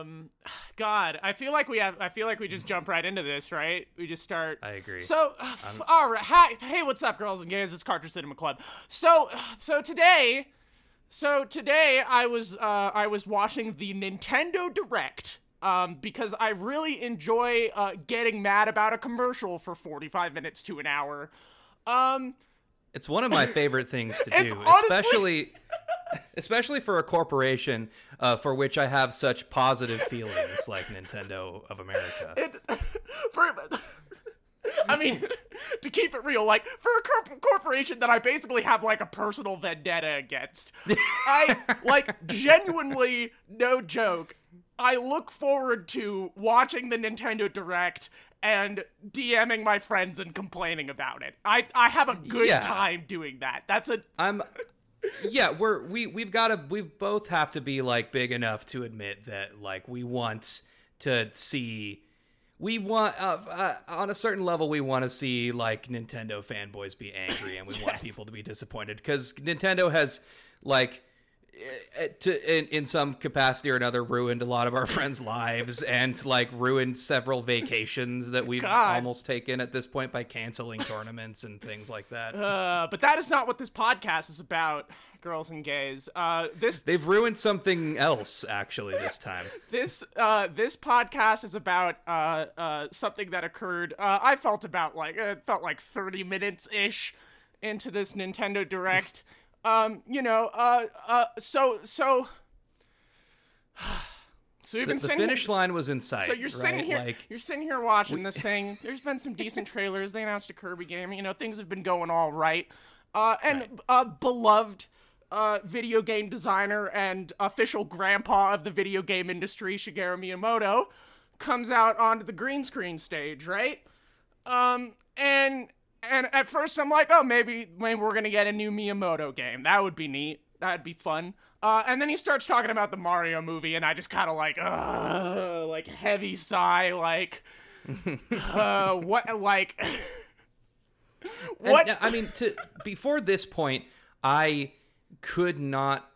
Um, God, I feel like we have. I feel like we just jump right into this, right? We just start. I agree. So, uh, f- all right. Hi, hey, what's up, girls and gays? It's Cartridge Cinema Club. So, so today, so today I was uh, I was watching the Nintendo Direct. Um, because I really enjoy uh, getting mad about a commercial for 45 minutes to an hour. Um, It's one of my favorite things to do, honestly- especially especially for a corporation uh, for which I have such positive feelings like Nintendo of America. it, for, I mean, to keep it real, like for a corp- corporation that I basically have like a personal vendetta against, I like genuinely, no joke. I look forward to watching the Nintendo Direct and DMing my friends and complaining about it. I I have a good Yeah. time doing that. That's a I'm yeah, we're we we've got to we both have to be like big enough to admit that like we want to see we want uh, uh, on a certain level we want to see like Nintendo fanboys be angry and we want people to be disappointed cuz Nintendo has like to in, in some capacity or another ruined a lot of our friends' lives and like ruined several vacations that we've God. almost taken at this point by canceling tournaments and things like that. uh, but that is not what this podcast is about, girls and gays. Uh, this They've ruined something else actually this time. this uh this podcast is about uh uh something that occurred uh I felt about like uh, it felt like 30 minutes ish into this Nintendo Direct. um you know uh uh so so so we've The, been the sitting finish line was in sight. so you're sitting right? here Like, you're sitting here watching this thing. There's been some decent trailers. They announced a Kirby game. You know, things have been going all right. Uh and uh beloved uh, video game designer and official grandpa of the video game industry, Shigeru Miyamoto, comes out onto the green screen stage, right? Um, and and at first I'm like, oh, maybe maybe we're gonna get a new Miyamoto game. That would be neat. That'd be fun. Uh, and then he starts talking about the Mario movie, and I just kind of like, uh, like heavy sigh, like, uh, what, like, what? uh, I mean, to before this point, I could not,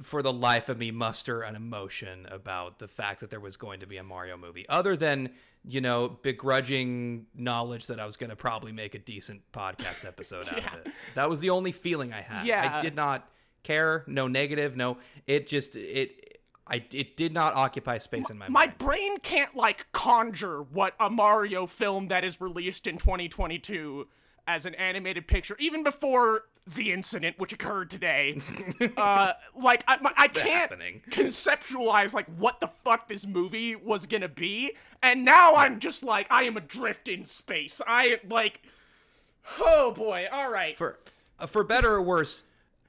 for the life of me, muster an emotion about the fact that there was going to be a Mario movie, other than you know begrudging knowledge that I was going to probably make a decent podcast episode out Yeah. of it. That was the only feeling I had. Yeah. I did not care. No negative. No. It just it. I it did not occupy space in my, my brain can't like conjure what a Mario film that is released in 2022 as an animated picture, even before the incident which occurred today. uh, like I, my, I can't Happening. conceptualize like what the fuck this movie was gonna be, and now I'm just like I am adrift in space. I like, oh boy, all right. for uh, for better or worse,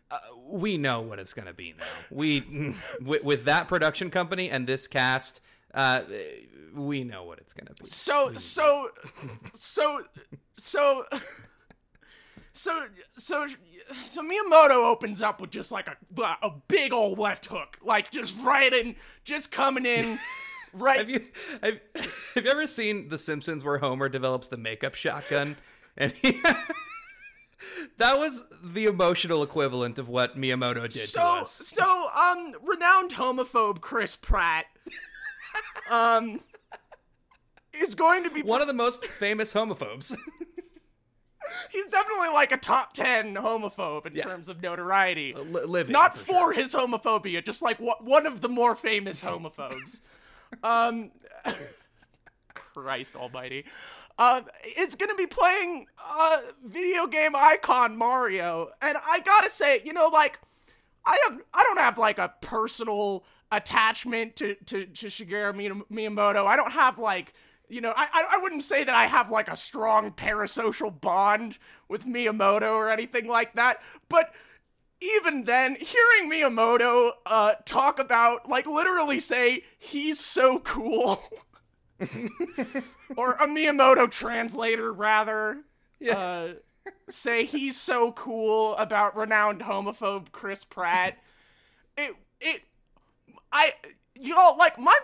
uh, we know what it's going to be now. We with, with that production company and this cast, uh, we know what it's going to be. So so so so so so so Miyamoto opens up with just like a a big old left hook, like just right in, just coming in, right. Have you have, have you ever seen The Simpsons where Homer develops the makeup shotgun and he, that was the emotional equivalent of what Miyamoto did to so us. so um renowned homophobe Chris Pratt um is going to be One of the most famous homophobes. He's definitely like a top 10 homophobe in Yeah. terms of notoriety. Li- living, Not for for, sure. his homophobia, just like wha- one of the more famous homophobes. um, Christ Almighty. Uh, it's gonna be playing uh, video game icon Mario, and I gotta say, you know, like I have, I don't have like a personal attachment to to, to Shigeru Miyamoto. I don't have like, you know, I I- wouldn't say that I have like a strong parasocial bond with Miyamoto or anything like that, but even then, hearing Miyamoto uh, talk about, like, literally say, he's so cool. or a Miyamoto translator, rather, uh, say he's so cool about renowned homophobe Chris Pratt. It, it, I, you know, like, my,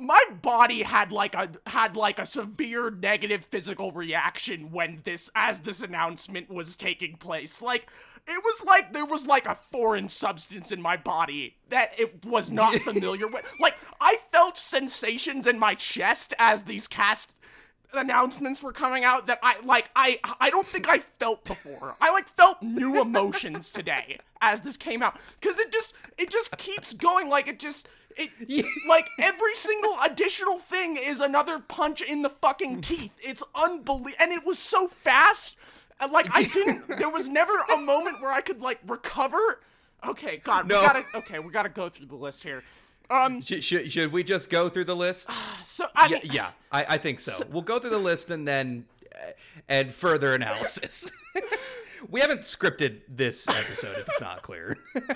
my body had like a had like a severe negative physical reaction when this as this announcement was taking place. Like it was like there was like a foreign substance in my body that it was not familiar with. Like I felt sensations in my chest as these cast announcements were coming out that I like I I don't think I felt before. I like felt new emotions today as this came out cuz it just it just keeps going like it just it like every single additional thing is another punch in the fucking teeth. It's unbelievable and it was so fast. Uh, like I didn't there was never a moment where I could like recover. Okay, god, No. we got to okay, we got to go through the list here. Um Should, should, should we just go through the list? so I yeah, mean, yeah I, I think so. We'll go through the list and then uh, and further analysis. we haven't scripted this episode, if it's not clear.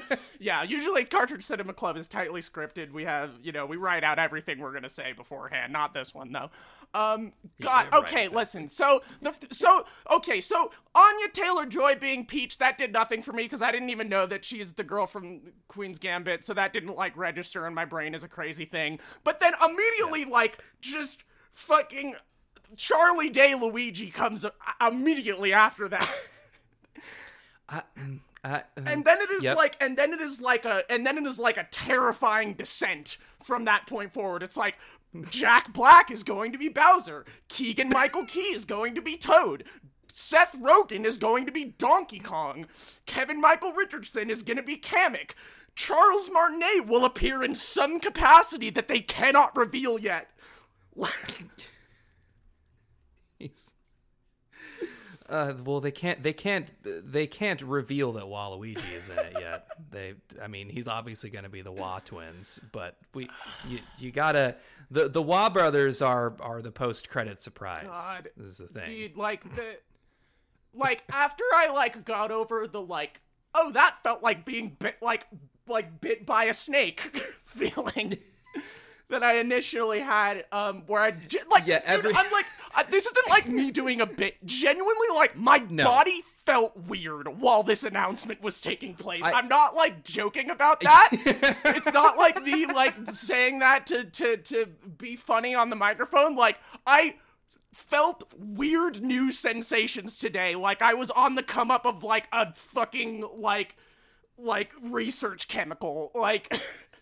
Yeah, usually Cartridge Cinema Club is tightly scripted. We have, you know, we write out everything we're gonna say beforehand. Not this one though. Um, God. right, okay, exactly. listen. So the so okay, so Anya Taylor Joy being Peach that did nothing for me because I didn't even know that she's the girl from Queen's Gambit, so that didn't like register in my brain as a crazy thing. But then immediately, like, just fucking Charlie Day Luigi comes immediately after that. I, uh, and then it is Yep. like and then it is like a and then it is like a terrifying descent from that point forward. It's like jack black is going to be bowser. Keegan michael key is going to be toad. Seth rogen is going to be donkey kong. Kevin michael richardson is going to be kamek. Charles martinet will appear in some capacity that they cannot reveal yet. He's- Uh, well, they can't. They can't. They can't reveal that Waluigi is in it yet. They. I mean, he's obviously going to be the Wah twins, but we. You, you gotta. The the Wah brothers are are the post credit surprise. God, This is the thing. dude like the like after i like got over the like oh that felt like being bit like like bit by a snake feeling that i initially had um where i ge- like Yeah, dude, every- i'm like this isn't like me doing a bit. Genuinely like my body felt weird while this announcement was taking place. I, am not like joking about that. It's not like me like saying that to to to be funny on the microphone. Like i felt weird new sensations today. Like i was on the come up of like a fucking like like research chemical. Like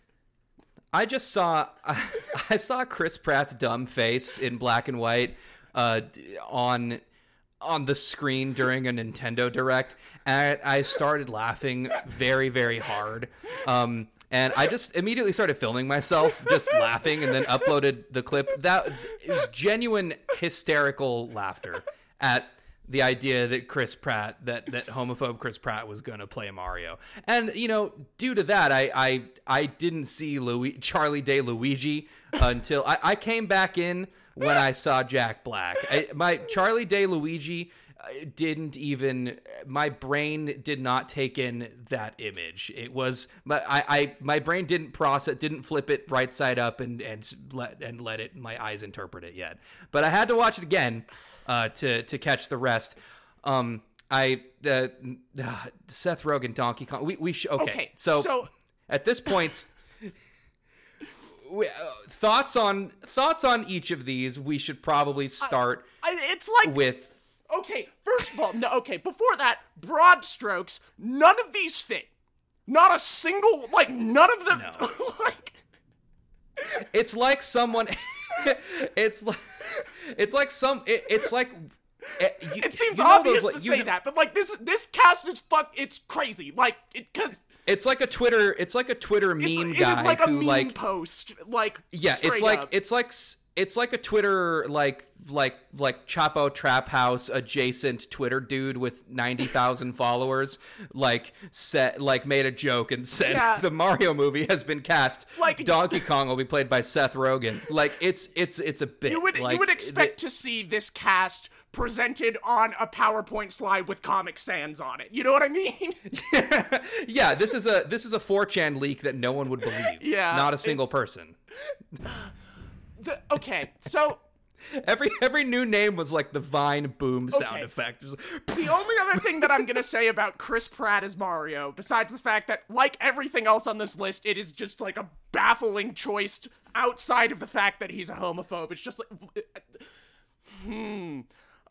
I just saw I saw Chris Pratt's dumb face in black and white uh, on on the screen during a Nintendo Direct, and I started laughing very very hard. Um, and I just immediately started filming myself, just laughing, and then uploaded the clip. That it was genuine hysterical laughter at the idea that Chris Pratt, that that homophobe Chris Pratt was going to play Mario, and you know, due to that, I I, I didn't see Louis, Charlie Day Luigi until I, I came back in when I saw Jack Black. I, my Charlie Day Luigi didn't even my brain did not take in that image. It was my I, I my brain didn't process, didn't flip it right side up and and let and let it my eyes interpret it yet. But I had to watch it again uh, to to catch the rest. Um, I uh, uh, Seth Rogen, Donkey Kong. We we sh- okay. okay So, so at this point. We, uh, thoughts on thoughts on each of these. We should probably start I, it's like with okay first of all no okay before that broad strokes none of these fit not a single like none of them no. like It's like someone. it's like it's like some. It, it's like. Eh, it, you- it seems you know obvious those, to like, you say know- that but like this this cast is fuck it's crazy like it because It's like a Twitter. It's like a Twitter meme it is guy like a who meme like. post like Yeah, it's like up. it's like it's like a Twitter like like like Chapo Trap House adjacent Twitter dude with ninety thousand followers like set like made a joke and said Yeah. the Mario movie has been cast Like- Donkey Kong will be played by Seth Rogen like it's it's it's a bit you would like, you would expect to see this cast presented on a PowerPoint slide with Comic Sans on it. You know what I mean? yeah this is a this is a 4chan leak that no one would believe Yeah, not a single person The, okay, so every every new name was like the Vine boom sound Okay. effect. The only other thing that I'm gonna say about Chris Pratt as Mario, besides the fact that, like everything else on this list, it is just like a baffling choice outside of the fact that he's a homophobe. It's just like, hmm. he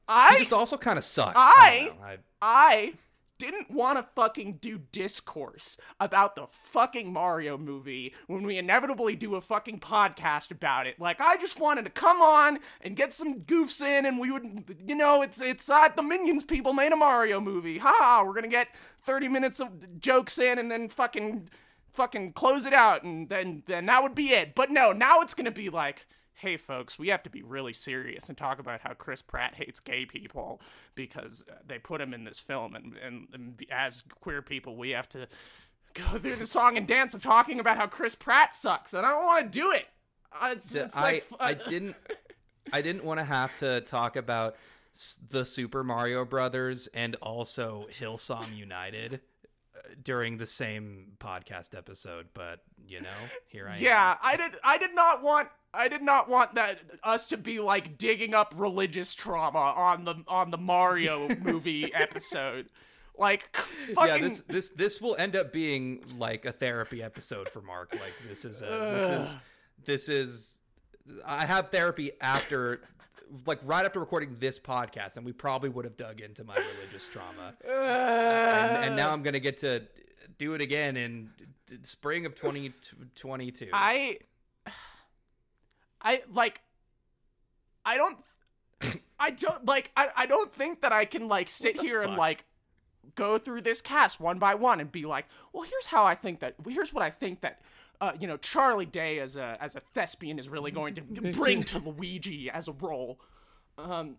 I just also kind of sucks. I-. I- I didn't want to fucking do discourse about the fucking Mario movie when we inevitably do a fucking podcast about it. Like I just wanted to come on and get some goofs in and we would you know, it's it's uh, the Minions people made a Mario movie. Ha, we're going to get 30 minutes of jokes in and then fucking fucking close it out and then then that would be it. But no, now it's going to be like Hey folks, we have to be really serious and talk about how Chris Pratt hates gay people because uh, they put him in this film, and, and, and as queer people, we have to go through the song and dance of talking about how Chris Pratt sucks, and I don't want to do it. Uh, It's, it's I like, I didn't I didn't want to have to talk about the Super Mario Brothers and also Hillsong United uh, during the same podcast episode, but you know, here I am. Yeah, I did. I did not want. I did not want that us to be like digging up religious trauma on the on the Mario movie episode. Like fucking. Yeah, this this this will end up being like a therapy episode for Mark. Like this is a this is this is I have therapy after like right after recording this podcast and we probably would have dug into my religious trauma. and, and now I'm going to get to do it again in spring of 2022. I I like I don't I don't like I, I don't think that I can like sit here and like go through this cast one by one and be like, well, here's how I think that here's what I think that uh, you know Charlie Day as a as a thespian is really going to bring to Luigi as a role. Um,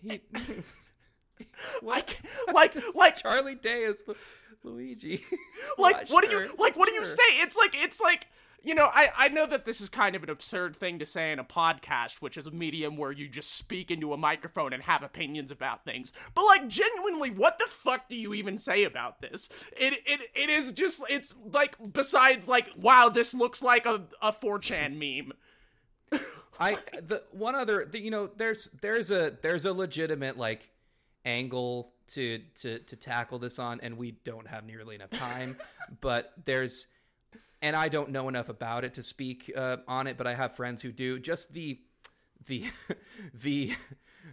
He- like like like Charlie Day is Lu- Luigi. like What? what do you like what do you say it's like it's like you know I, I know that this is kind of an absurd thing to say in a podcast which is a medium where you just speak into a microphone and have opinions about things. But like genuinely what the fuck do you even say about this? It it, it is just it's like besides like wow this looks like a, a 4chan meme. I the one other the, you know there's there's a there's a legitimate like angle to to to tackle this on and we don't have nearly enough time but there's and I don't know enough about it to speak uh, on it but I have friends who do just the the the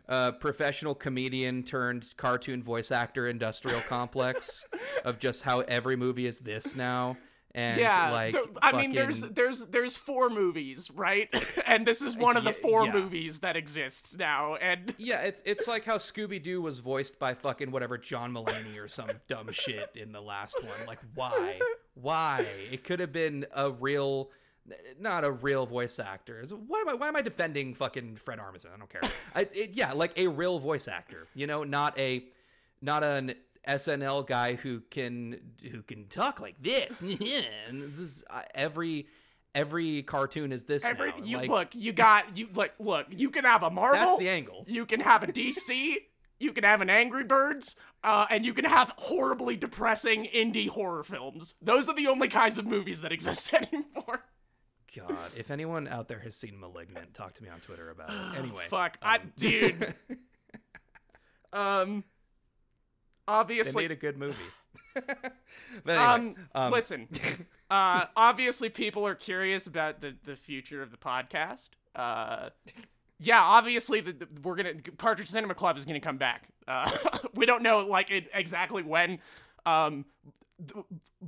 uh, professional comedian turned cartoon voice actor industrial complex of just how every movie is this now and yeah like there- i mean there's there's there's four movies right and this is one of the four yeah. movies that exist now and Yeah, it's it's like how Scooby Doo was voiced by fucking whatever John Mulaney or some dumb shit in the last one. Like, why? Why? It could have been a real, not a real voice actor. Why am I? Why am I defending fucking Fred Armisen? I don't care. I, it, yeah, like a real voice actor. You know, not a, not an SNL guy who can who can talk like this. This is, uh, every every cartoon is this Every now. you Like, look, you got you look look. You can have a Marvel. That's the angle. You can have a DC. You can have an Angry Birds, uh, and you can have horribly depressing indie horror films. Those are the only kinds of movies that exist anymore. God, if anyone out there has seen *Malignant*, talk to me on Twitter about it. Anyway, Fuck, I, um, dude. Um, they obviously, made a good movie. anyway, um, um, listen. uh, obviously, people are curious about the the future of the podcast. Uh, yeah, obviously, the, the- we're gonna Cartridge Cinema Club is gonna come back. Uh, we don't know like it, exactly when. Um, th-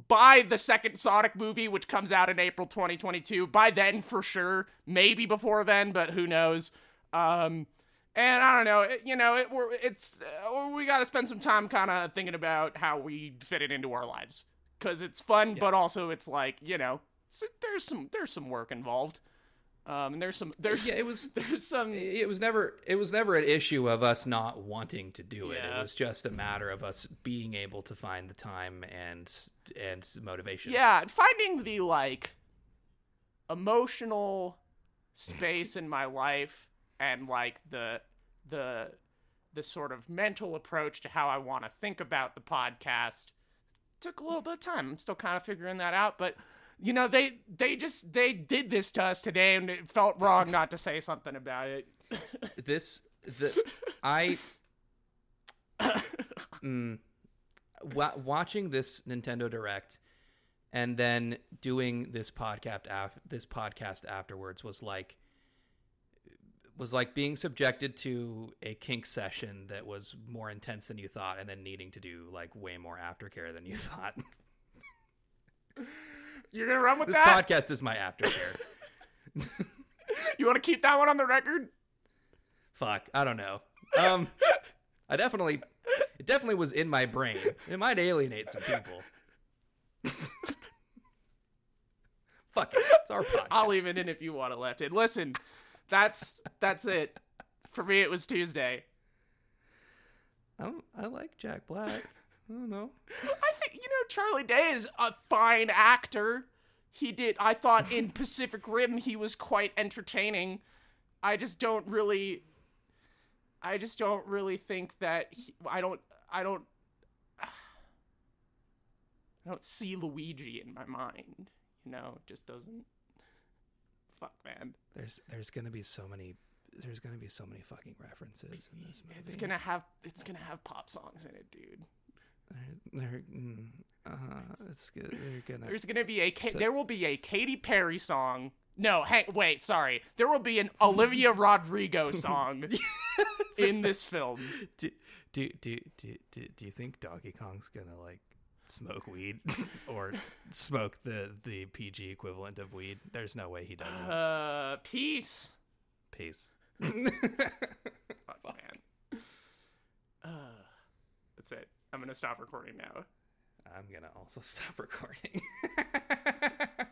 by the second Sonic movie, which comes out in April 2022, by then for sure, maybe before then, but who knows? Um, and I don't know, it, you know, it, we're, it's uh, we got to spend some time kind of thinking about how we fit it into our lives because it's fun, but also it's like you know, there's some there's some work involved. Um, and there's some there's yeah, it was. there's some It was never. It was never an issue of us not wanting to do it. Yeah. It was just a matter of us being able to find the time and and motivation. Yeah, and finding the like emotional space in my life and like the the the sort of mental approach to how I want to think about the podcast took a little bit of time. I'm still kind of figuring that out, but you know they they just they did this to us today, and it felt wrong not to say something about it. this the I mm, wa- watching this Nintendo Direct and then doing this podcast af- this podcast afterwards was like was like being subjected to a kink session that was more intense than you thought and then needing to do like way more aftercare than you thought. You're gonna run with that? this that? podcast is my aftercare. You want to keep that one on the record? Fuck, I don't know. Um I definitely it definitely was in my brain. It might alienate some people. Fuck it. It's our podcast. I'll leave it in if you want to left in. Listen, that's that's it. For me, it was Tuesday. I, don't, I like Jack Black. I don't know. I think you know Charlie Day is a fine actor. He did. I thought in Pacific Rim he was quite entertaining. I just don't really. I just don't really think that he, I don't. I don't. I don't see Luigi in my mind. You know, it just doesn't. Fuck, man. There's there's gonna be so many there's gonna be so many fucking references in this movie. It's gonna have. It's gonna have pop songs in it, dude. They're, mm, uh, it's good. They're gonna. There's gonna be a. Ka- So- there will be a Katy Perry song. No, hang, wait, sorry. There will be an Olivia Rodrigo song in this film. do, do, do, do, do, do you think Donkey Kong's gonna like smoke weed or smoke the the PG equivalent of weed? There's no way he doesn't. Uh, peace. Peace. Fuck, man. Uh, that's it. I'm gonna stop recording now. I'm gonna also stop recording.